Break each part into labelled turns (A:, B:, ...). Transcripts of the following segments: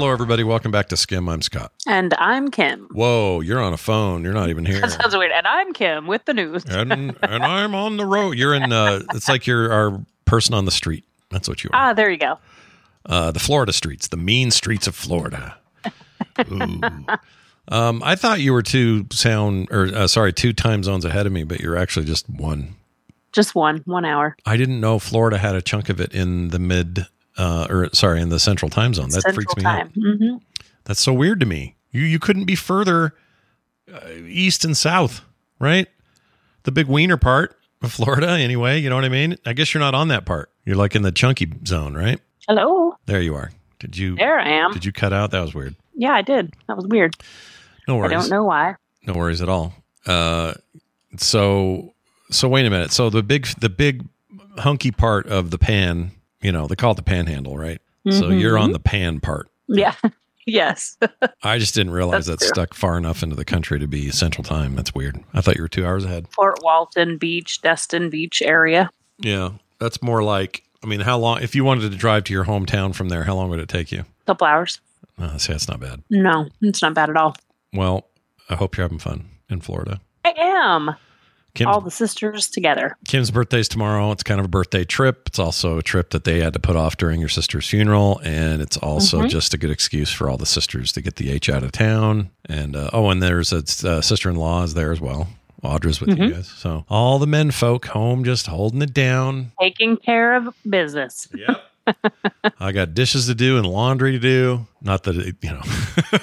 A: Hello, everybody. Welcome back to Skim. I'm Scott.
B: And I'm Kim.
A: Whoa, you're on a phone. You're not even here.
B: That sounds weird. And I'm Kim with the news.
A: and and I'm on the road. You're in. Uh, it's like you're our person on the street. That's what you are.
B: Ah, there you go.
A: Uh, the Florida streets, the mean streets of Florida. Ooh. Um, I thought you were two sound or uh, sorry, two time zones ahead of me, but you're actually just one.
B: Just one, one hour.
A: I didn't know Florida had a chunk of it in the mid, uh, or sorry, in the central time zone. That
B: Central
A: freaks me
B: time.
A: out.
B: hmm
A: That's so weird to me. You you couldn't be further uh, east and south, right? The big wiener part of Florida, anyway. You know what I mean? I guess you're not on that part. You're like in the chunky zone, right?
B: Hello.
A: There you are. Did you?
B: There I am.
A: Did you cut out? That was weird.
B: Yeah, I did. That was weird.
A: No worries.
B: I don't know why.
A: No worries at all. Uh, so so wait a minute. So the big the big hunky part of the pan, you know, they call it the panhandle, right? So
B: Mhm.
A: you're on the pan part.
B: Yeah. yes.
A: I just didn't realize
B: That's
A: that stuck far enough into the country to be Central Time. That's weird. I thought you were two hours ahead.
B: Fort Walton Beach, Destin Beach area.
A: Yeah, that's more like. I mean, how long? If you wanted to drive to your hometown from there, how long would it take you?
B: A couple hours.
A: Uh, see, that's not bad.
B: No, it's not bad at all.
A: Well, I hope you're having fun in Florida.
B: I am.
A: Kim's,
B: All the sisters together.
A: Kim's birthday's tomorrow. It's kind of a birthday trip. It's also a trip that they had to put off during your sister's funeral, and it's also
B: Mhm.
A: just a good excuse for all the sisters to get the H out of town. And uh, oh, and there's a uh, sister-in-law is there as well. Audra's with you
B: Mhm.
A: guys, so all the men folk home just holding it down.
B: Taking care of business.
A: Yep. I got dishes to do and laundry to do. Not that it, you know,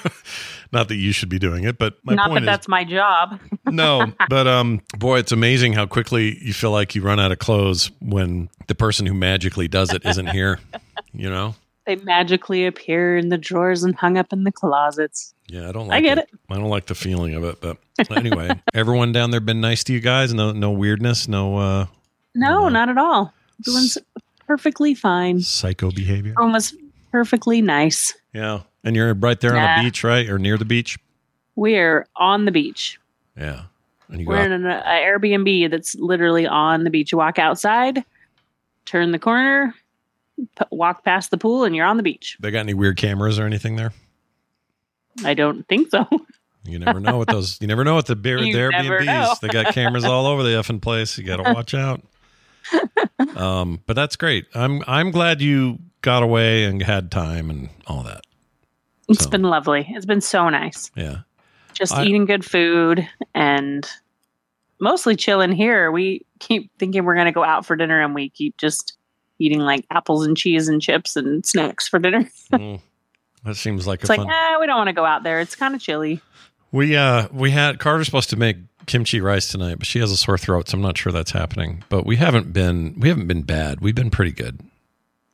A: not that you should be doing it, but my
B: not
A: point is
B: that's my job.
A: no. But um, boy, it's amazing how quickly you feel like you run out of clothes when the person who magically does it isn't here. You know?
B: They magically appear in the drawers and hung up in the closets.
A: Yeah, I don't. Like I
B: get it.
A: I don't like the feeling of it, but anyway, everyone down there been nice to you guys. No, no weirdness. No uh,
B: No, not at all. Everyone's perfectly fine.
A: psycho behavior.
B: Was perfectly nice.
A: Yeah, and you're right there on
B: Nah.
A: the beach, right, or near the beach.
B: We're on the beach.
A: Yeah, and you
B: We're in an uh, Airbnb that's literally on the beach. You walk outside, turn the corner, p- walk past the pool, and you're on the beach.
A: they got any weird cameras or anything there?
B: I don't think so.
A: You never know what those. You never know what the beer
B: You
A: their
B: never.
A: Airbnbs. They got cameras all over the effing place. You got to watch out. Um, but that's great. I'm I'm glad you got away and had time and all that.
B: It's
A: So-
B: been lovely. It's been so nice.
A: Yeah.
B: Just
A: I-
B: eating good food and mostly chilling here. We keep thinking we're going to go out for dinner and we keep just eating like apples and cheese and chips and snacks for dinner.
A: Mm. that seems like
B: It's like,
A: fun.
B: eh, we don't want to go out there. It's kind of chilly.
A: We uh we had Carter's supposed to make kimchi rice tonight, but she has a sore throat, so I'm not sure that's happening. But we haven't been we haven't been bad. We've been pretty good.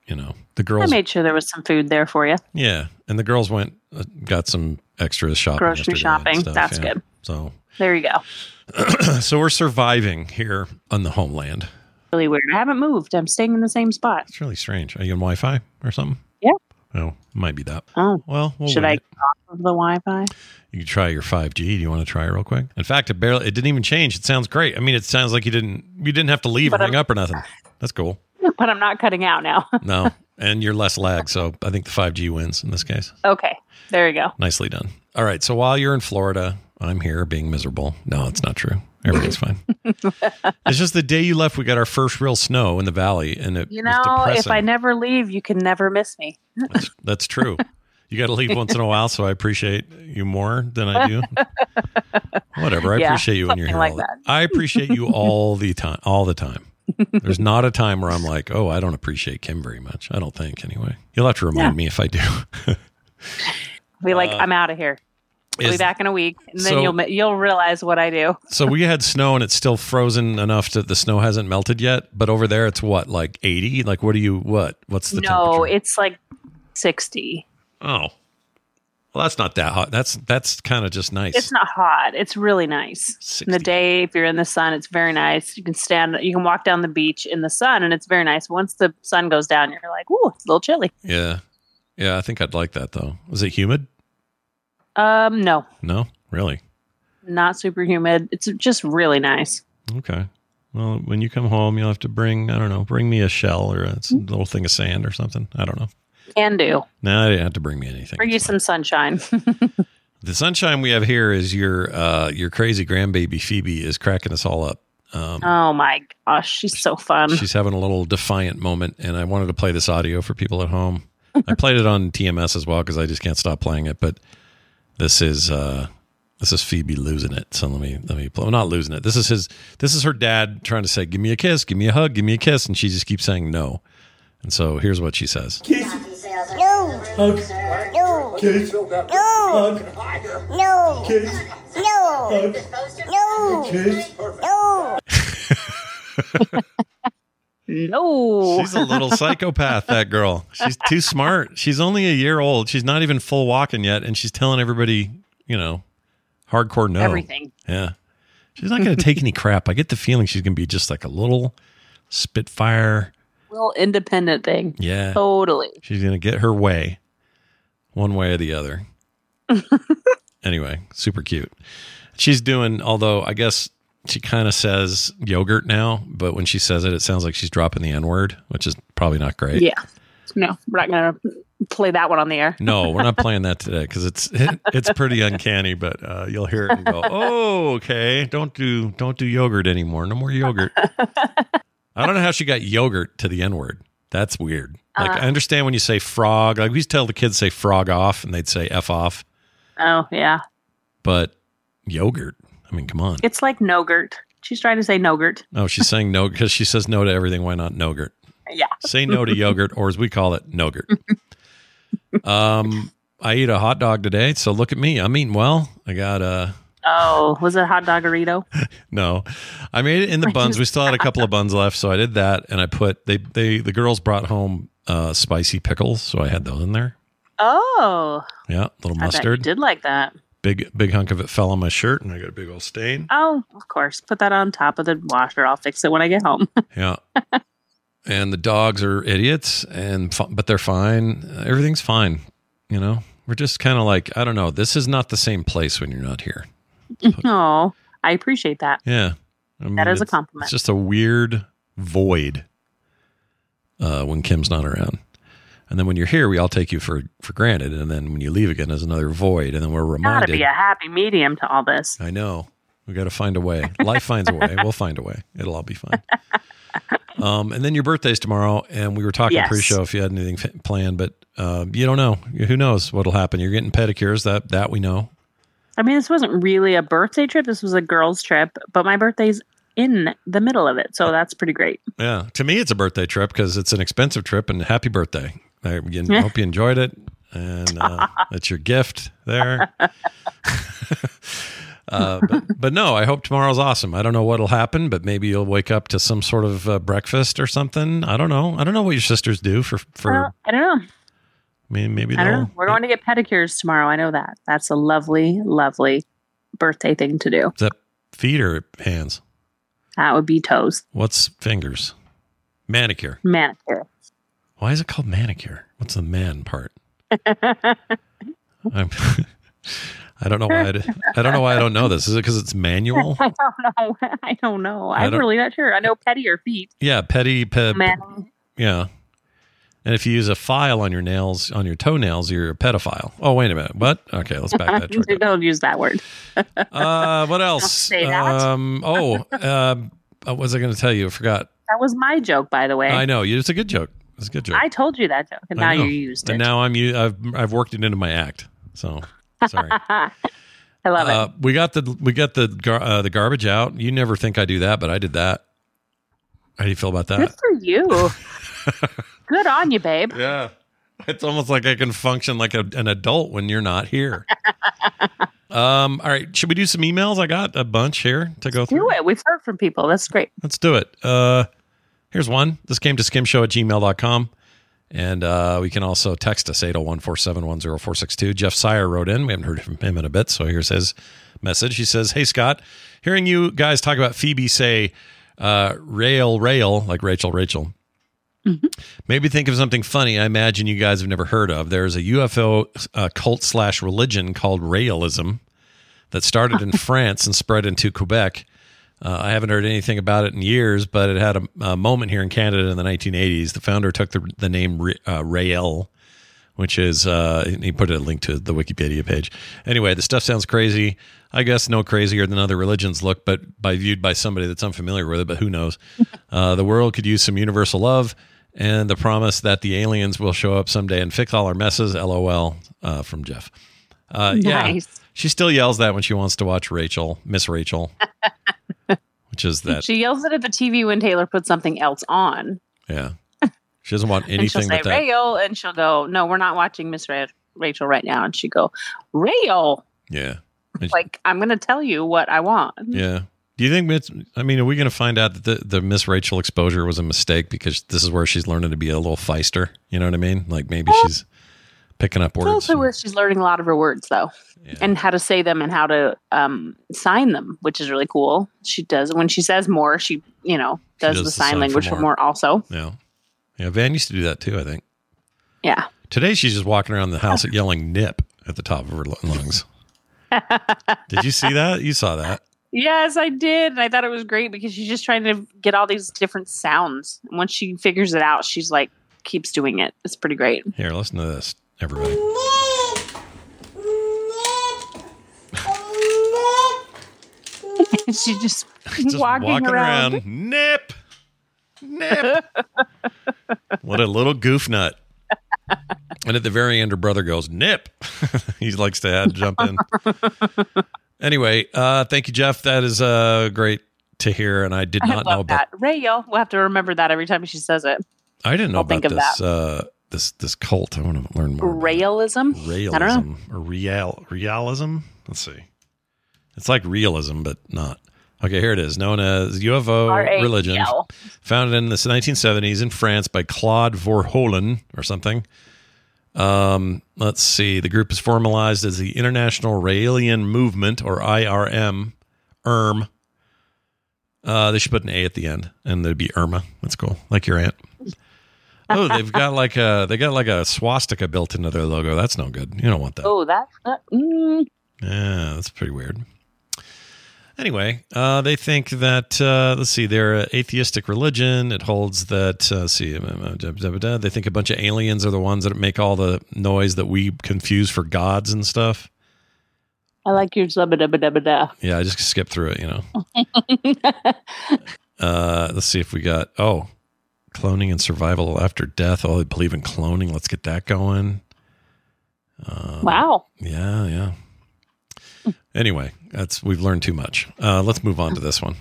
A: You know, the girls.
B: I made sure there was some food there for you.
A: yeah, and the girls went uh, got some extra shopping.
B: Grocery shopping.
A: stuff,
B: That's
A: yeah.
B: good.
A: So
B: There you go.
A: so we're surviving here on the homeland.
B: Really weird. I haven't moved. I'm staying in the same spot.
A: It's really strange. Are you on Wi-Fi or something?
B: Yeah.
A: Oh, might be that.
B: Oh,
A: Well, we'll
B: should
A: wing
B: I get off of the Wi-Fi?
A: You can try your 5G. Do you want to try it real quick? In fact, it barely. It didn't even change. It sounds great. I mean, it sounds like you didn't. You didn't have to leave
B: But
A: or
B: I'm-
A: up or nothing. That's cool.
B: But I'm not cutting out now.
A: No, And you're less lag, so I think the 5G wins in this case.
B: Okay, there you go.
A: Nicely done. All right. So while you're in Florida, I'm here being miserable. No, it's not true. Everything's fine. it's just the day you left, we got our first real snow in the valley, and it
B: You know, if. I never leave, you can never miss me.
A: that's, that's true. You got to leave once in a while, so I appreciate you more than I do. Whatever. I
B: Yeah,
A: appreciate you when you're here.
B: like.
A: I appreciate you all the time. All the time. There's not a time where I'm like, oh, I don't appreciate Kim very much. I don't think, anyway. You'll have to remind
B: Yeah.
A: me if I do.
B: Be like, I'm out of here. I'll
A: Uh, Is-
B: be back in a week, and then
A: So-
B: you'll you'll realize what I do.
A: So we had snow and it's still frozen enough that the snow hasn't melted yet. But over there, it's what, like 80? Like, what do you, what? What's the
B: no, it's like sixty.
A: oh. Well, that's not that hot. That's, that's kind of just nice.
B: It's not hot. It's really nice. In the day, if you're in the sun, it's very nice. You can stand, you can walk down the beach in the sun, and it's very nice. Once the sun goes down, you're like, ooh, it's a little chilly.
A: Yeah. Yeah. I think I'd like that though. Was it humid?
B: Um, no,
A: No, really?
B: not super humid. It's just really nice.
A: Okay. Well, when you come home, you'll have to bring, I don't know, bring me a shell or a s-
B: Hmm.
A: little thing of sand or something. I don't know.
B: Can do.
A: No, I didn't have to bring me anything.
B: Bring you some sunshine.
A: The sunshine we have here is your uh, your crazy grandbaby Phoebe is cracking us all up. Um,
B: oh my gosh, she's so fun.
A: she's having a little defiant moment, and I wanted to play this audio for people at home. I played it on TMS as well because I just can't stop playing it. But this is uh, this is Phoebe losing it. So let me let me play. Well, not losing it. This is his. This is her dad trying to say, "Give me a kiss, give me a hug, give me a kiss," and she just keeps saying no. And so here's what she says.
C: No. Hug. No. Kiss. No. Hug. No. Kiss. No. Hug. No. Kiss. No.
B: no.
A: She's a little psychopath, that girl. She's too smart. She's only a year old. She's not even full walking yet, and she's telling everybody, you know, hardcore no.
B: Everything.
A: Yeah. She's not going to take any crap. I get the feeling she's going to be just like a little spitfire.
B: Little independent thing.
A: Yeah.
B: Totally.
A: She's going to get her way one way or the other. anyway, super cute. She's doing, although I guess she kind of says yogurt now, but when she says it, it sounds like she's dropping the N word, which is probably not great.
B: Yeah. No, we're not going to play that one on the air.
A: No, we're not playing that today because it's it, it's pretty uncanny. But uh, you'll hear it and go, "Oh, okay. Don't do don't do yogurt anymore. No more yogurt." I don't know how she got yogurt to the N word. That's weird. Like I understand when you say frog. Like we used to tell the kids say frog off, and they'd say f off.
B: Oh, yeah.
A: But yogurt. I mean, come on.
B: It's like nogurt. She's trying to say nogurt.
A: Oh, she's saying no because she says no to everything. Why not nogurt?
B: Yeah.
A: Say no to yogurt, or as we call it, nogurt. um, I eat a hot dog today, so look at me. I'm eating well. I got uh
B: Oh, was it a hot doggerito?
A: no, I made it in the buns. We still had a couple of buns left, so I did that, and I put they they the girls brought home uh spicy pickles, so I had those in there.
B: Oh,
A: Yeah, little
B: I bet you
A: mustard.
B: did like that.
A: Big big hunk of it fell on my shirt, and I got a big old stain.
B: Oh, of course. Put that on top of the washer. I'll fix it when I get home.
A: Yeah. and the dogs are idiots, and but they're fine. Everything's fine. You know, we're just kind of like I don't know. This is not the same place when you're not here.
B: Oh, I appreciate that.
A: Yeah, I mean,
B: That is a compliment.
A: It's just a weird void uh, when Kim's not around. And then when you're here, we all take you for for granted. And then when you leave again, there's another void. And then we're reminded.
B: Gotta be a happy medium to all this.
A: I know. We got to find a way. Life finds a way. We'll find a way. It'll all be fine. Um, and then your birthday's tomorrow, and we were talking
B: Yes.
A: pre-show if you had anything f- planned, but um, you don't know. Who knows what'll happen? You're getting pedicures. That that we know.
B: I mean, this wasn't really a birthday trip. This was a girls' trip, but my birthday's in the middle of it. So that's pretty great.
A: Yeah. To me, it's a birthday trip because it's an expensive trip, and happy birthday. I hope you enjoyed it, and uh, that's your gift there. Uh, but, but no, I hope tomorrow's awesome. I don't know what'll happen, but maybe you'll wake up to some sort of uh, breakfast or something. I don't know. I don't know what your sisters do for for.
B: Well, I don't know.
A: I maybe
B: I don't know. We're going to get pedicures tomorrow. I know that. That's a lovely, lovely birthday thing to do.
A: Is that feet or hands?
B: That would be toes.
A: What's fingers? Manicure.
B: Manicure.
A: Why is it called manicure? What's the man part? I'm, I don't know why. I, I don't know why I don't know this. Is it because it's manual?
B: I don't know. I don't know. I'm
A: don't-
B: really not sure. I know petty or feet.
A: Yeah, petty. Pe. Yeah. And if you use a file on your nails, on your toenails, you're a pedophile. Oh, wait a minute. What? Okay, let's back that truck up.
B: Don't use that word.
A: Uh, what else?
B: say that.
A: Um, oh, uh, what was I going to tell you? I forgot.
B: That was my joke, by the way.
A: I know. It's a good joke. It's a good joke.
B: I told you that joke, and now you used it.
A: And now I'm I've I've worked it into my act. So sorry.
B: I love
A: uh,
B: it.
A: we got the we got the gar- uh, the garbage out. You never think I do that, but I did that. How do you feel about that?
B: Good for you. Good on you, babe.
A: Yeah. It's almost like I can function like a, an adult when you're not here. um, all right. Should we do some emails? I got a bunch here to go through.
B: Do it. We've heard from people. That's great.
A: Let's do it. Uh, here's one. This came to skimshow at gmail.com. And uh, we can also text us 801 471 0462. Jeff Sire wrote in. We haven't heard from him in a bit. So here's his message. He says, Hey, Scott, hearing you guys talk about Phoebe say, uh, rail, rail, like Rachel, Rachel. Maybe think of something funny. I imagine you guys have never heard of. There's a UFO uh, cult slash religion called Raelism that started in France and spread into Quebec. Uh, I haven't heard anything about it in years, but it had a, a moment here in Canada in the 1980s. The founder took the, the name Ra- uh, Rael, which is, uh, he put a link to the Wikipedia page. Anyway, the stuff sounds crazy. I guess no crazier than other religions look, but by viewed by somebody that's unfamiliar with it, but who knows? Uh, the world could use some universal love and the promise that the aliens will show up someday and fix all our messes. LOL uh, from Jeff. Uh, Yeah. She still yells that when she wants to watch Rachel, Miss Rachel, which is that.
B: She yells it at the TV when Taylor puts something else on.
A: yeah. She doesn't want anything.
B: and she'll say,
A: that.
B: And she'll go, No, we're not watching Miss Ra- Rachel right now. And she go, Rayo.
A: Yeah. And she-
B: Like, I'm going to tell you what I want.
A: yeah. Do you think, Miss, I mean, are we going to find out that the, the Miss Rachel exposure was a mistake because this is where she's learning to be a little feister? You know what I mean? Like maybe she's picking up
B: It's
A: words.
B: also where she's learning a lot of her words, though,
A: Yeah.
B: and how to say them and how to um, sign them, which is really cool. She does when she says more. She, you know, does,
A: does
B: the
A: the
B: sign
A: sign for
B: language for
A: more.
B: more. Also,
A: yeah. Yeah. Van used to do that too, I think.
B: yeah.
A: Today she's just walking around the house yelling nip at the top of her lungs. Did you see that? You saw that.
B: Yes, I did. And I thought it was great because she's just trying to get all these different sounds. And once she figures it out, she's like keeps doing it. It's pretty great.
A: Here, listen to this, everybody.
B: she's just,
A: Just
B: walking, around.
A: Nip. Nip. what a little goof nut. And at the very end, her brother goes, Nip. he likes to add, jump in. Anyway, uh, thank you, Jeff. That is uh, great to hear. And I did
B: I
A: not know about
B: that. Rayo. We'll have to remember that every time she says it.
A: I didn't know
B: I'll
A: about this uh, this this cult. I want to learn more. it.
B: Rayolism. I don't know.
A: realism or real realism. Let's see. It's like realism, but not. Okay, here it is. Known as UFO
B: R-A-E-L.
A: religion, founded in the 1970s in France by Claude Verhoeven or something. Um, let's see. The group is formalized as the International Raelian Movement, or IRM, ERM. Uh, they should put an A at the end, and there'd be Irma. That's cool, like your aunt. Oh, they've got like a they got like a swastika built into their logo. That's no good. You don't want that.
B: Oh, that's that mm,
A: Yeah, that's pretty weird. Anyway, uh, they think that uh, let's see, they're an atheistic religion. It holds that uh, let's see, uh, they think a bunch of aliens are the ones that make all the noise that we confuse for gods and stuff.
B: I like your zubba dubba dubba da.
A: Yeah, I just skipped through it, you know. uh, let's see if we got oh, cloning and survival after death. Oh, they believe in cloning. Let's get that going.
B: Wow.
A: Yeah, yeah. Anyway, that's we've learned too much. Uh, let's move on to this one.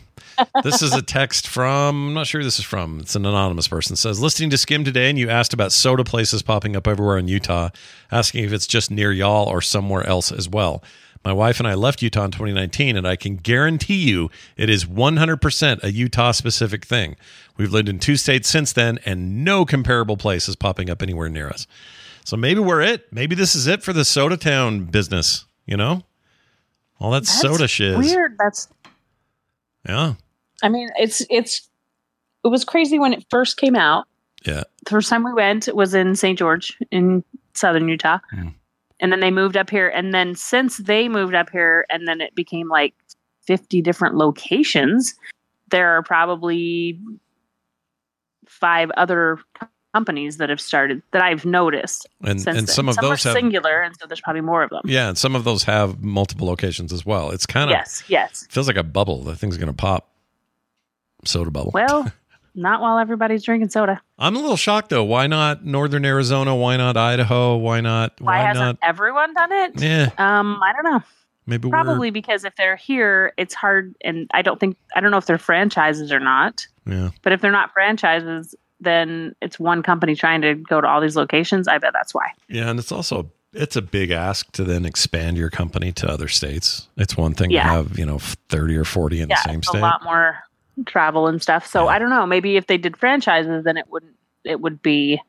A: This is a text from I'm not sure this is from. It's an anonymous person. It says listening to Skim today, and you asked about soda places popping up everywhere in Utah, asking if it's just near y'all or somewhere else as well. My wife and I left Utah in 2019, and I can guarantee you it is 100% a Utah specific thing. We've lived in two states since then, and no comparable place is popping up anywhere near us. So maybe we're it. Maybe this is it for the Soda Town business, you know? All that
B: That's
A: soda shiz.
B: Weird. That's.
A: Yeah.
B: I mean, it's it's. It was crazy when it first came out.
A: Yeah.
B: The first time we went it was in St. George in southern Utah.
A: Mm.
B: And then they moved up here. And then since they moved up here and then it became like 50 different locations, there are probably five other companies that have started that I've noticed.
A: And
B: since
A: and
B: then.
A: some of
B: are
A: those have
B: singular, and so there's probably more of them.
A: yeah, and some of those have multiple locations as well. It's kind of
B: Yes, yes.
A: feels like a bubble. The thing's gonna pop. Soda bubble.
B: Well, not while everybody's drinking soda.
A: I'm a little shocked though. Why not Northern Arizona? Why not Idaho? Why not?
B: Why,
A: Why,
B: hasn't
A: not?
B: everyone done it?
A: Yeah,
B: Um, I don't know.
A: maybe
B: Probably because if they're here, it's hard, and I don't think I don't know if they're franchises or not.
A: yeah.
B: But if they're not franchises, then it's one company trying to go to all these locations. I bet that's why.
A: Yeah, and it's also it's a big ask to then expand your company to other states. It's one thing
B: Yeah.
A: to have you know thirty or forty in
B: yeah,
A: the same state.
B: a lot more travel and stuff. So
A: Yeah.
B: I don't know. Maybe if they did franchises, then it wouldn't. It would be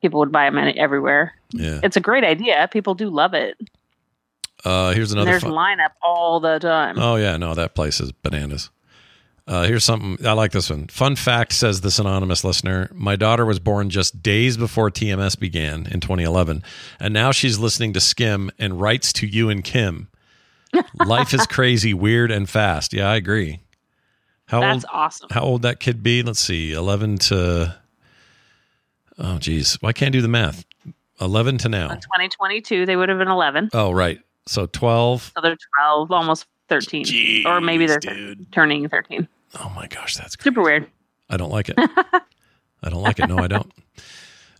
B: people would buy them everywhere.
A: Yeah.
B: It's a great idea. People do love it.
A: Uh, here's
B: And
A: another.
B: there's
A: fun-
B: lineup all the time.
A: Oh yeah, no, that place is bananas. Uh, here's something I like this one. Fun fact says this anonymous listener: My daughter was born just days before TMS began in 2011, and now she's listening to Skim and writes to you and Kim. Life is crazy, weird, and fast. Yeah, I agree. How
B: That's
A: old?
B: awesome.
A: How old that kid be? Let's see, 11 to. Oh, geez, why can't do the math? 11 to now.
B: In 2022, they would have been 11.
A: Oh, right. So 12.
B: So they're 12, almost 13. or maybe they're
A: dude.
B: turning 13.
A: Oh my gosh, that's crazy.
B: Super weird.
A: I don't like it. I don't like it. No, I don't.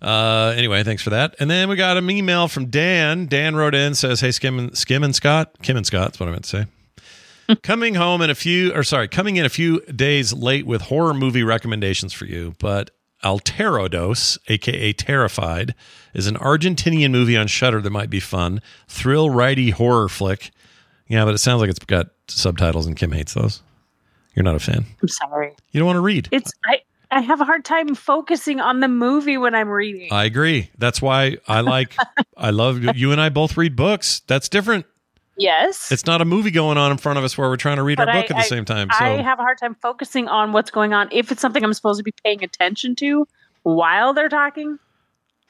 A: Uh, anyway, thanks for that. And then we got an email from Dan. Dan wrote in says, "Hey, Skim and Skim and Scott, Kim and Scott. That's what I meant to say. coming home in a few, or sorry, coming in a few days late with horror movie recommendations for you. But Aterrados, aka Terrified, is an Argentinian movie on Shudder that might be fun. Thrill righty horror flick. Yeah, but it sounds like it's got subtitles, and Kim hates those. You're not a fan.
B: I'm sorry.
A: You don't want to read.
B: It's I I have a hard time focusing on the movie when I'm reading.
A: I agree. That's why I like, I love you and I both read books. That's different.
B: yes.
A: It's not a movie going on in front of us where we're trying to read
B: But
A: our
B: I-
A: book at the
B: I-
A: same time. So
B: I have a hard time focusing on what's going on. If it's something I'm supposed to be paying attention to while they're talking,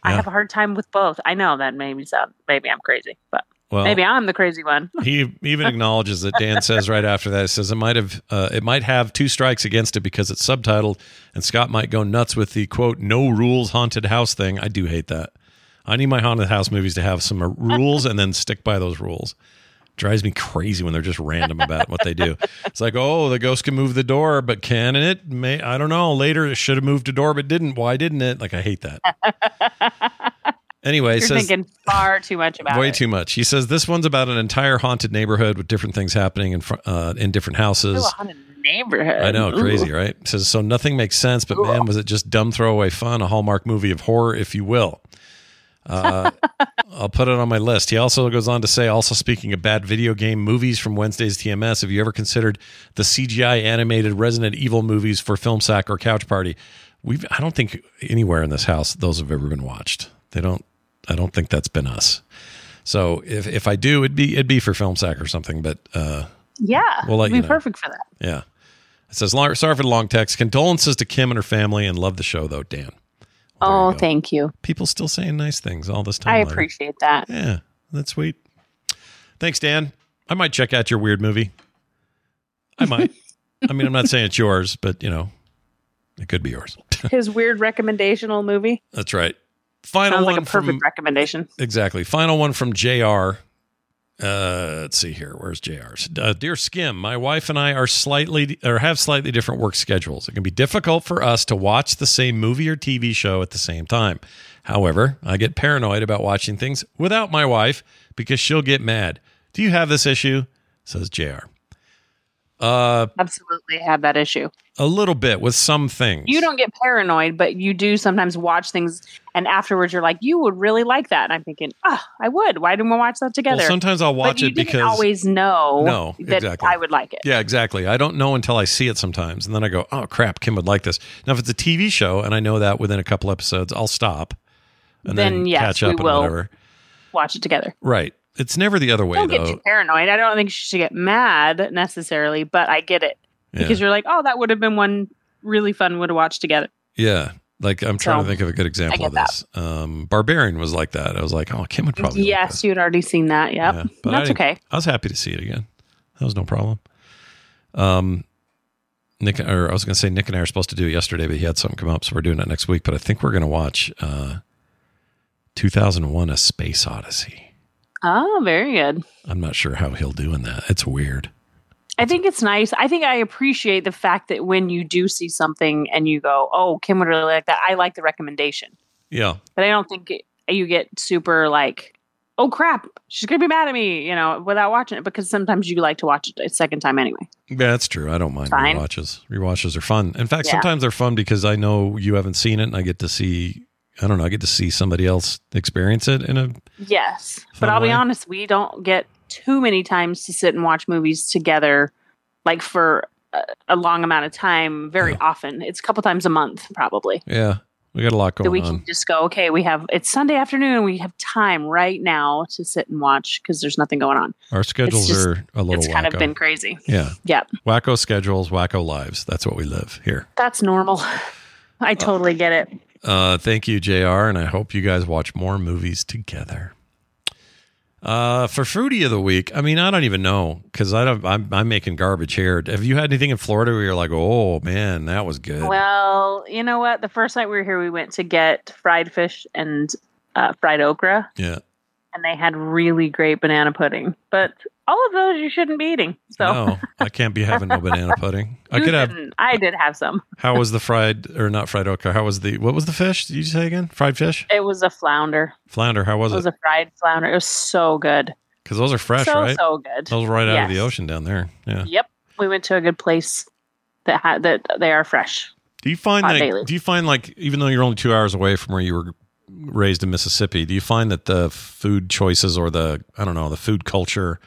B: I have a hard time with both. I know that maybe sound maybe I'm crazy, but
A: well,
B: maybe I'm the crazy one.
A: he even acknowledges that Dan says right after that. He says it might have, uh, it might have two strikes against it because it's subtitled, and Scott might go nuts with the quote no rules haunted house thing. I do hate that. I need my haunted house movies to have some rules and then stick by those rules. Drives me crazy when they're just random about what they do. It's like, oh, the ghost can move the door, but can it? May I don't know. Later, it should have moved the door, but didn't. Why didn't it? Like, I hate that. Anyway,
B: You're
A: says
B: thinking far too much about
A: way
B: it.
A: too much. He says this one's about an entire haunted neighborhood with different things happening in uh, in different houses.
B: Ooh, haunted neighborhood.
A: I know,
B: Ooh.
A: crazy, right? Says so nothing makes sense, but man, was it just dumb throwaway fun? A Hallmark movie of horror, if you will. Uh, I'll put it on my list. He also goes on to say, also speaking of bad video game movies from Wednesday's TMS, have you ever considered the CGI animated Resident Evil movies for Film Sack or Couch Party? We've I don't think anywhere in this house those have ever been watched. They don't. I don't think that's been us. So if if I do, it'd be it'd be for Film Sack or something. But uh,
B: Yeah,
A: We'll let
B: it'd be
A: you know.
B: perfect for that.
A: yeah. It says, "Long- sorry for the long text. Condolences to Kim and her family and love the show, though, Dan. Well,
B: oh,
A: you
B: thank you.
A: People still saying nice things all this time.
B: I
A: later.
B: appreciate that.
A: Yeah, that's sweet. Thanks, Dan. I might check out your weird movie. I might. I mean, I'm not saying it's yours, but, you know, it could be yours.
B: His weird recommendational movie
A: That's right. Final
B: sounds
A: one
B: like a perfect
A: from
B: recommendation.
A: Exactly. Final one from JR. Uh, let's see here. Where's JR's? Uh, Dear Skim, my wife and I are slightly or have slightly different work schedules. It can be difficult for us to watch the same movie or TV show at the same time. However, I get paranoid about watching things without my wife because she'll get mad. Do you have this issue? Says JR. Uh,
B: Absolutely have that issue.
A: a little bit with some things.
B: You don't get paranoid, but you do sometimes watch things, and afterwards you're like, "You would really like that." And I'm thinking, "Ah, I would. Why didn't we watch that together?"
A: Well, sometimes I'll watch it because
B: always know
A: No,
B: that
A: exactly.
B: I would like it.
A: Yeah, exactly. I don't know until I see it sometimes. And then I go, oh, crap, Kim would like this. Now, if it's a TV show and I know that within a couple episodes, I'll stop and then,
B: Then, yes,
A: catch
B: we
A: up and
B: will.
A: whatever.
B: Watch it together.
A: Right. It's never the other way,
B: don't get
A: though.
B: too paranoid. I don't think she should get mad necessarily, but I get it
A: Yeah.
B: because you're like, "Oh, that would have been one really fun one to watch together."
A: yeah. Like, I'm trying to think of a good example of this. Um, Barbarian was like that. I was like, oh, Kim would probably.
B: yes,
A: this.
B: you'd already seen that. Yep,
A: Yeah, but
B: that's
A: didn't-
B: okay.
A: I was happy to see it again. That was no problem. Um, Nick, or I was going to say Nick and I are supposed to do it yesterday, but he had something come up, so we're doing it next week. But I think we're going to watch uh, 2001: A Space Odyssey.
B: Oh, very good.
A: I'm not sure how he'll do in that. It's weird.
B: I think it's nice. I think I appreciate the fact that when you do see something and you go, "Oh, Kim would really like that," I like the recommendation.
A: Yeah,
B: But I don't think it, you get super like, "Oh crap, she's gonna be mad at me," you know, without watching it because sometimes you like to watch it a second time anyway.
A: yeah, that's true. I don't mind
B: Fine.
A: rewatches. Rewatches are fun. In fact,
B: Yeah.
A: sometimes they're fun because I know you haven't seen it, and I get to see. I don't know. I get to see somebody else experience it in a.
B: Yes, but I'll
A: way.
B: be honest, we don't get too many times to sit and watch movies together, like for a, a long amount of time. Very
A: Yeah.
B: often, it's a couple times a month, probably.
A: Yeah, we got a lot going
B: we
A: on.
B: We can just go, okay, we have it's Sunday afternoon we have time right now to sit and watch because there's nothing going on.
A: Our schedules
B: just-
A: are a little
B: it's kind of been crazy.
A: yeah,
B: Yep.
A: wacko schedules, wacko lives. That's what we live here.
B: that's normal. I uh, totally get it.
A: Uh, thank you, JR, and I hope you guys watch more movies together. Uh, for fruity of the week, I mean, I don't even know because I don't. I'm, I'm making garbage here. Have you had anything in Florida where you're like, oh man, that was good?
B: Well, you know what? The first night we were here, we went to get fried fish and uh, fried okra,
A: yeah.
B: And they had really great banana pudding. But all of those you shouldn't be eating. So
A: No, I can't be having no banana pudding. I could have.
B: I did have some.
A: How was the fried or not fried okra? How was the what was the fish? Did you say again? Fried fish,
B: It was a flounder.
A: flounder. How was
B: It
A: It was
B: a fried flounder. It was so good.
A: Because those are fresh,
B: so
A: right?
B: so good.
A: Those right out of the ocean down there. Yeah.
B: Yep, we went to a good place that had that they are fresh.
A: Do you find that?
B: daily.
A: Do you find like even though you're only two hours away from where you were raised in Mississippi, do you find that the food choices or the I don't know the food culture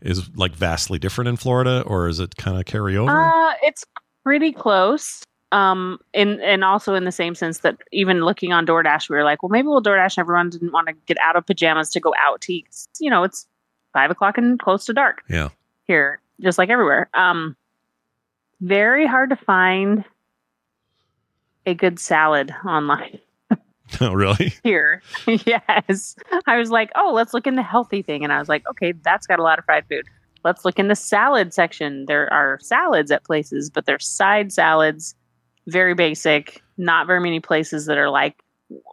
A: is like vastly different in Florida, or is it kind of carry over?
B: Uh, it's pretty close. Um, in and also in the same sense that even looking on DoorDash, we were like, well, maybe we'll DoorDash. And everyone didn't want to get out of pajamas to go out to eat. You know, it's five o'clock and close to dark
A: yeah.
B: here, just like everywhere. Um, very hard to find a good salad online
A: Oh, really?
B: here. yes. I was like, oh, let's look in the healthy thing. And I was like, okay, that's got a lot of fried food. Let's look in the salad section. There are salads at places, but they're side salads, very basic, not very many places that are like,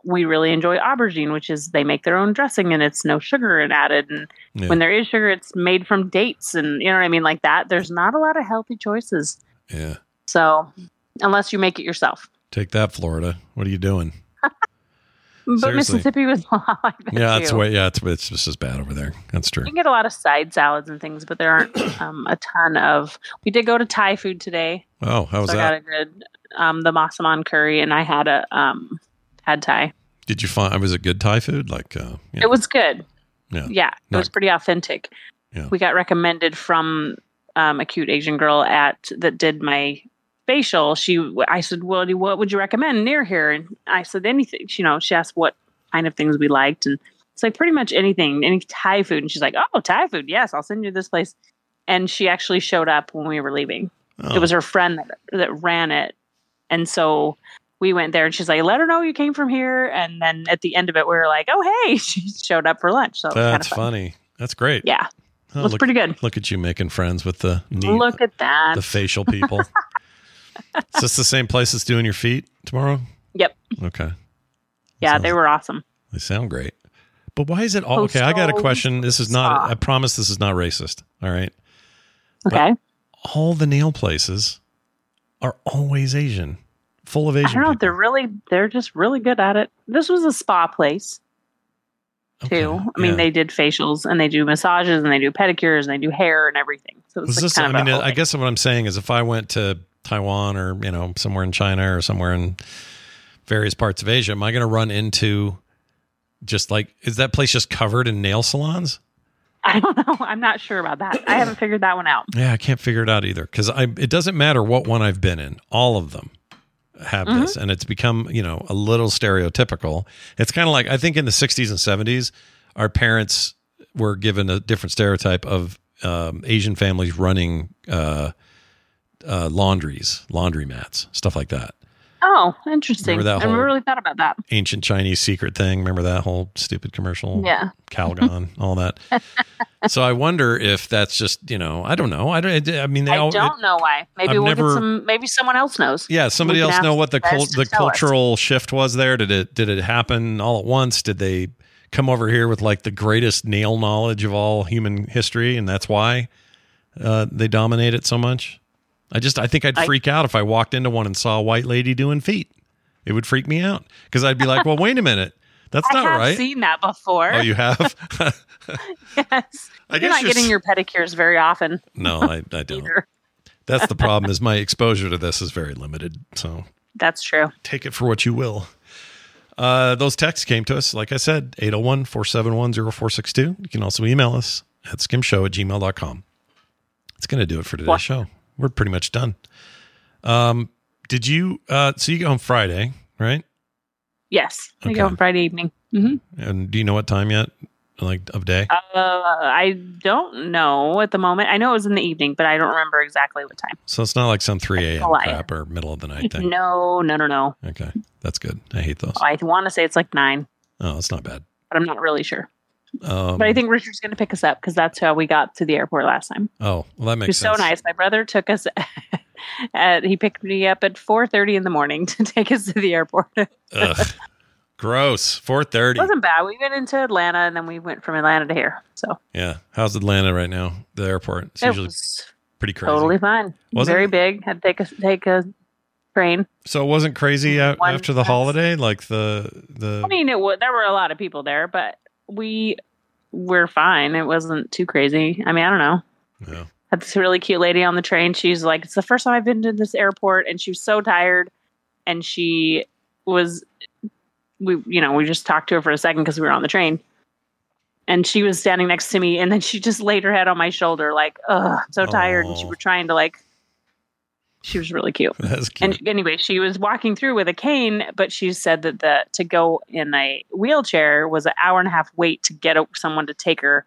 B: we really enjoy aubergine, which is they make their own dressing and it's no sugar and added. And
A: Yeah.
B: when there is sugar, it's made from dates. And you know what I mean? Like that. There's not a lot of healthy choices.
A: yeah.
B: So, unless you make it yourself.
A: Take that, Florida. What are you doing?
B: But
A: Seriously.
B: Mississippi was a lot like that.
A: Yeah, that's way. Yeah, it's it's just as bad over there. That's true.
B: You can get a lot of side salads and things, but there aren't um, a ton of. We did go to Thai food today,
A: Oh, how was
B: so I
A: that?
B: got a good um, the masaman curry, and I had a um, had Thai.
A: Did you find was it good Thai food? Like, uh, yeah,
B: It was good.
A: Yeah.
B: yeah, it
A: Not-
B: was pretty authentic.
A: Yeah.
B: We got recommended from um, a cute Asian girl at that did my facial. She, I said, "Well, what would you recommend near here?" And I said, "Anything." You know, she asked what kind of things we liked, and it's like pretty much anything, any Thai food. And she's like, "Oh, Thai food, yes, I'll send you this place." And she actually showed up when we were leaving.
A: Oh,
B: It was her friend that, that ran it, and so we went there. And she's like, "Let her know you came from here." And then at the end of it, we were like, "Oh, hey!" She showed up for lunch. So it kind of
A: that's
B: fun.
A: funny. That's great.
B: Yeah,
A: Oh,
B: it was
A: look,
B: pretty good.
A: Look at you making friends with the
B: Look at that.
A: the facial people. Is this the same place that's doing your feet tomorrow?
B: Yep.
A: Okay.
B: Yeah,
A: Sounds-
B: they were awesome.
A: They sound great. But why is it all okay? I got a question. This is not. I promise this is not racist. All right.
B: Okay.
A: All the nail places are always Asian, full of Asian.
B: I don't know.
A: people.
B: They're really, they're just really good at it. This was a spa place
A: Okay,
B: too. I mean,
A: yeah.
B: they did facials and they do massages and they do pedicures and they do hair and everything. So
A: Was
B: it's like
A: this,
B: kind
A: I
B: of
A: mean,
B: a whole
A: I guess what I'm saying is if I went to Taiwan or, you know, somewhere in China or somewhere in various parts of Asia, am I going to run into just like, is that place just covered in nail salons?
B: I don't know. I'm not sure about that. I haven't figured that one out.
A: Yeah, I can't figure it out either because I it doesn't matter what one I've been in, all of them have
B: Mm-hmm.
A: this, and it's become you know a little stereotypical. It's kind of like I think in the '60s and '70s, our parents were given a different stereotype of um, Asian families running uh, uh, laundries, laundry mats, stuff like that.
B: Oh, interesting.
A: Remember that
B: I never really thought about that.
A: Ancient Chinese secret thing. Remember that whole stupid commercial?
B: Yeah.
A: Calgon, all that. so I wonder if that's just you know I don't know I don't I mean they
B: I
A: all,
B: don't know why. Maybe
A: I've
B: we'll
A: never-
B: get some. Maybe someone else knows.
A: Yeah, somebody else know what the cul- the
B: tell us.
A: cultural shift was there. Did it did it happen all at once? Did they come over here with like the greatest nail knowledge of all human history, and that's why uh, they dominate it so much? I just I think I'd
B: I-
A: freak out if I walked into one and saw a white lady doing feet. It would freak me out because I'd be like, "Well, wait a minute, that's
B: I
A: not
B: have
A: right."
B: seen that before.
A: oh, you have?
B: yes.
A: I
B: You're not
A: you're
B: getting
A: s-
B: your pedicures very often
A: no, I, I don't. That's the problem. Is my exposure to this is very limited. So
B: That's true.
A: take it for what you will. Uh, those texts came to us, like I said, 801 471 0462. You can also email us at skimshow at gmail.com. It's going to do it for today's
B: What?
A: show. We're pretty much done. Um, did you, uh, so you go home Friday, right?
B: Yes. I go on Friday evening. hmm
A: And do you know what time yet? Like of day?
B: Uh, I don't know at the moment. I know it was in the evening, but I don't remember exactly what time.
A: So it's not like some 3 a.m. crap or middle of the night thing.
B: No, no, no, no.
A: Okay. That's good. I hate those.
B: I want to say it's like nine.
A: Oh, that's not bad.
B: but I'm not really sure.
A: Um,
B: But I think Richard's going to pick us up because that's how we got to the airport last time.
A: oh, well, that
B: He
A: makes
B: was so nice. My brother took us. At, he picked me up at 4:30 in the morning to take us to the airport. it
A: Ugh. Gross. 430.
B: wasn't bad. We went into Atlanta and then we went from Atlanta to here. So
A: Yeah. How's Atlanta right now? The airport. It's
B: it
A: usually
B: was
A: pretty crazy.
B: totally fine.
A: Wasn't
B: Very
A: it?
B: big. Had to take a take a train.
A: So it wasn't crazy a- after the holiday, like the the.
B: I mean, it wa there were a lot of people there, but we were fine. It wasn't too crazy. I mean, I don't know.
A: yeah.
B: Had this really cute lady on the train. She's like, "It's the first time I've been to this airport," and she was so tired, and she was, we, you know, we just talked to her for a second because we were on the train, and she was standing next to me, and then she just laid her head on my shoulder, like, "Ugh, I'm so tired," and she was trying to like. She was really cute.
A: That's cute.
B: And anyway, she was walking through with a cane, but she said that the to go in a wheelchair was an hour and a half wait to get someone to take her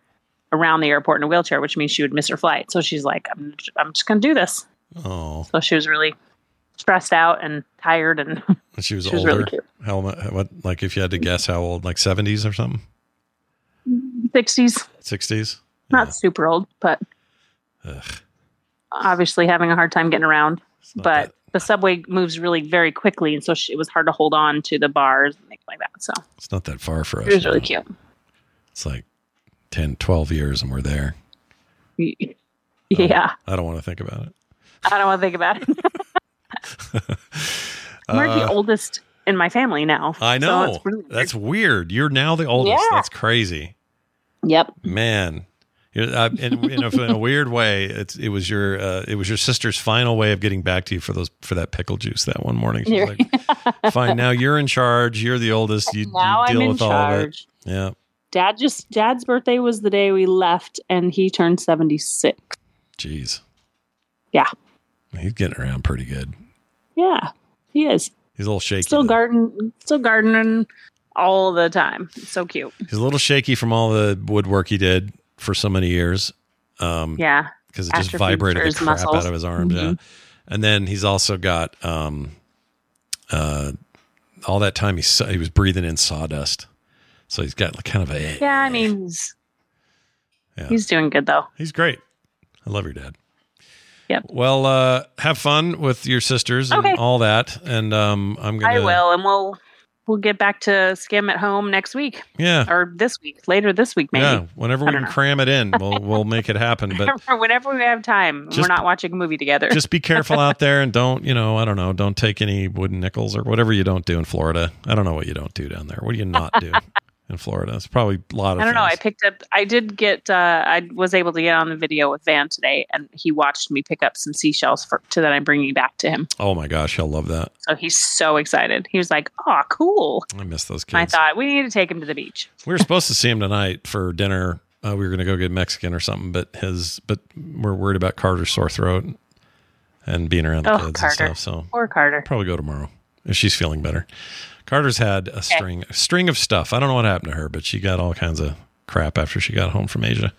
B: around the airport in a wheelchair, which means she would miss her flight. So she's like, "I'm I'm just going to do this."
A: oh,
B: So she was really stressed out and tired, and
A: she was
B: she was
A: older.
B: really cute.
A: How what? Like if you had to guess, how old? Like seventies or something?
B: Sixties,
A: Sixties?
B: not super old, but
A: Ugh,
B: obviously having a hard time getting around. But
A: that-
B: the subway moves really very quickly, and so she, it was hard to hold on to the bars and things like that. So
A: it's not that far for us.
B: it was really cute.
A: It's like 10, 12 years, and we're there.
B: Yeah,
A: I don't want to think about it.
B: I don't want to think about it. We're
A: Uh,
B: the oldest in my family now.
A: I know.
B: it's really weird.
A: That's weird. You're now the oldest.
B: Yeah.
A: That's crazy.
B: yep.
A: man In, in, a, in a weird way it's it was your uh, it was your sister's final way of getting back to you for those for that pickle juice that one morning she's like fine now you're in charge you're the oldest you,
B: now
A: you
B: I'm
A: deal
B: in
A: with all of it
B: charge.
A: yeah
B: Dad just Dad's birthday was the day we left, and he turned seventy six.
A: jeez
B: Yeah,
A: he's getting around pretty good
B: yeah, he is
A: he's a little shaky
B: still
A: though.
B: garden, still gardening all the time. It's so cute.
A: he's a little shaky from all the woodwork he did for so many years um
B: Yeah,
A: because it just vibrated the
B: his
A: crap
B: muscles.
A: out of his arms. Yeah,
B: Mhm.
A: and then he's also got um, uh, all that time he he was breathing in sawdust, so he's got like kind of a
B: yeah. I mean, he's
A: Yeah.
B: he's doing good though.
A: he's great. I love your dad.
B: Yep.
A: Well, uh, have fun with your sisters and
B: Okay.
A: all that, and um, I'm gonna.
B: I will, and we'll we'll get back to skim at home next week
A: Yeah.
B: or this week, later this week maybe.
A: Yeah, whenever we can
B: know.
A: cram it in, we'll we'll make it happen. But
B: whenever we have time,
A: Just-
B: we're not watching a movie together.
A: just be careful out there and don't you know i don't know don't take any wooden nickels or whatever you don't do in florida i don't know what you don't do down there what do you not do in florida it's probably a lot of
B: I don't know. I picked up. I did get. Uh, I was able to get on the video with Van today, and he watched me pick up some seashells for to that I'm bringing back to him.
A: oh my gosh he'll love that
B: So he's so excited. He was like, "Oh, cool!"
A: i miss those
B: And I thought we need to take him to the beach.
A: we were supposed to see him tonight for dinner uh, we were going to go get mexican or something but his but we're worried about carter's sore throat and being around the
B: Oh,
A: kids
B: Carter.
A: and stuff so
B: Poor Carter.
A: probably go tomorrow if she's feeling better. Carter's had a string a string of stuff. I don't know what happened to her, but she got all kinds of crap after she got home from Asia.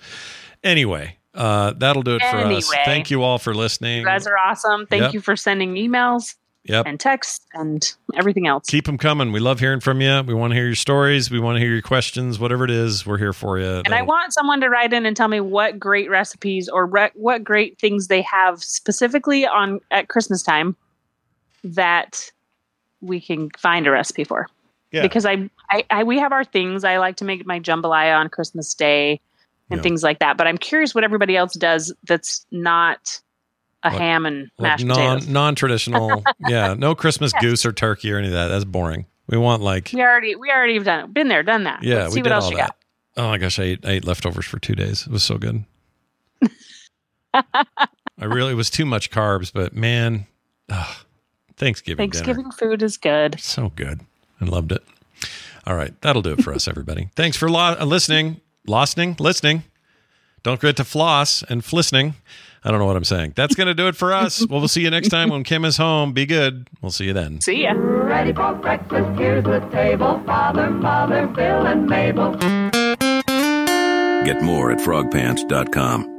A: Anyway, uh, that'll do it for us. Thank you all for listening.
B: You guys are awesome. Thank
A: Yep.
B: you for sending emails.
A: Yep.
B: and text and everything else.
A: Keep them coming. We love hearing from you. We want to hear your stories. We want to hear your questions. Whatever it is, we're here for you.
B: and I
A: That'll-
B: want someone to write in and tell me what great recipes or re- what great things they have specifically on at Christmas time that we can find a recipe for.
A: Yeah.
B: Because I, I, I, we have our things. I like to make my jambalaya on Christmas Day and
A: Yeah.
B: things like that. But I'm curious what everybody else does that's not a
A: Like-
B: ham and
A: like
B: mashed
A: non
B: potatoes.
A: non traditional. yeah, no Christmas
B: Yes.
A: goose or turkey or any of that. That's boring. We want like
B: We already, we already have done it. Been there, done that.
A: yeah,
B: Let's
A: we
B: see
A: did
B: what else
A: all
B: you
A: that.
B: got.
A: Oh my gosh, I ate, I ate leftovers for two days. It was so good. I really it was too much carbs, but man, ugh, Thanksgiving dinner.
B: Thanksgiving food is good.
A: So good. I loved it. All right. That'll do it for us, everybody. Thanks for lo- uh, listening, listening, listening. Don't forget to floss and flistening. I don't know what I'm saying. That's going to do it for us. Well, we'll see you next time when Kim is home. Be good. We'll see you then.
B: See ya.
D: Ready for breakfast, here's the table. Father, Mother, Bill, and Mabel.
E: Get more at frogpants.com.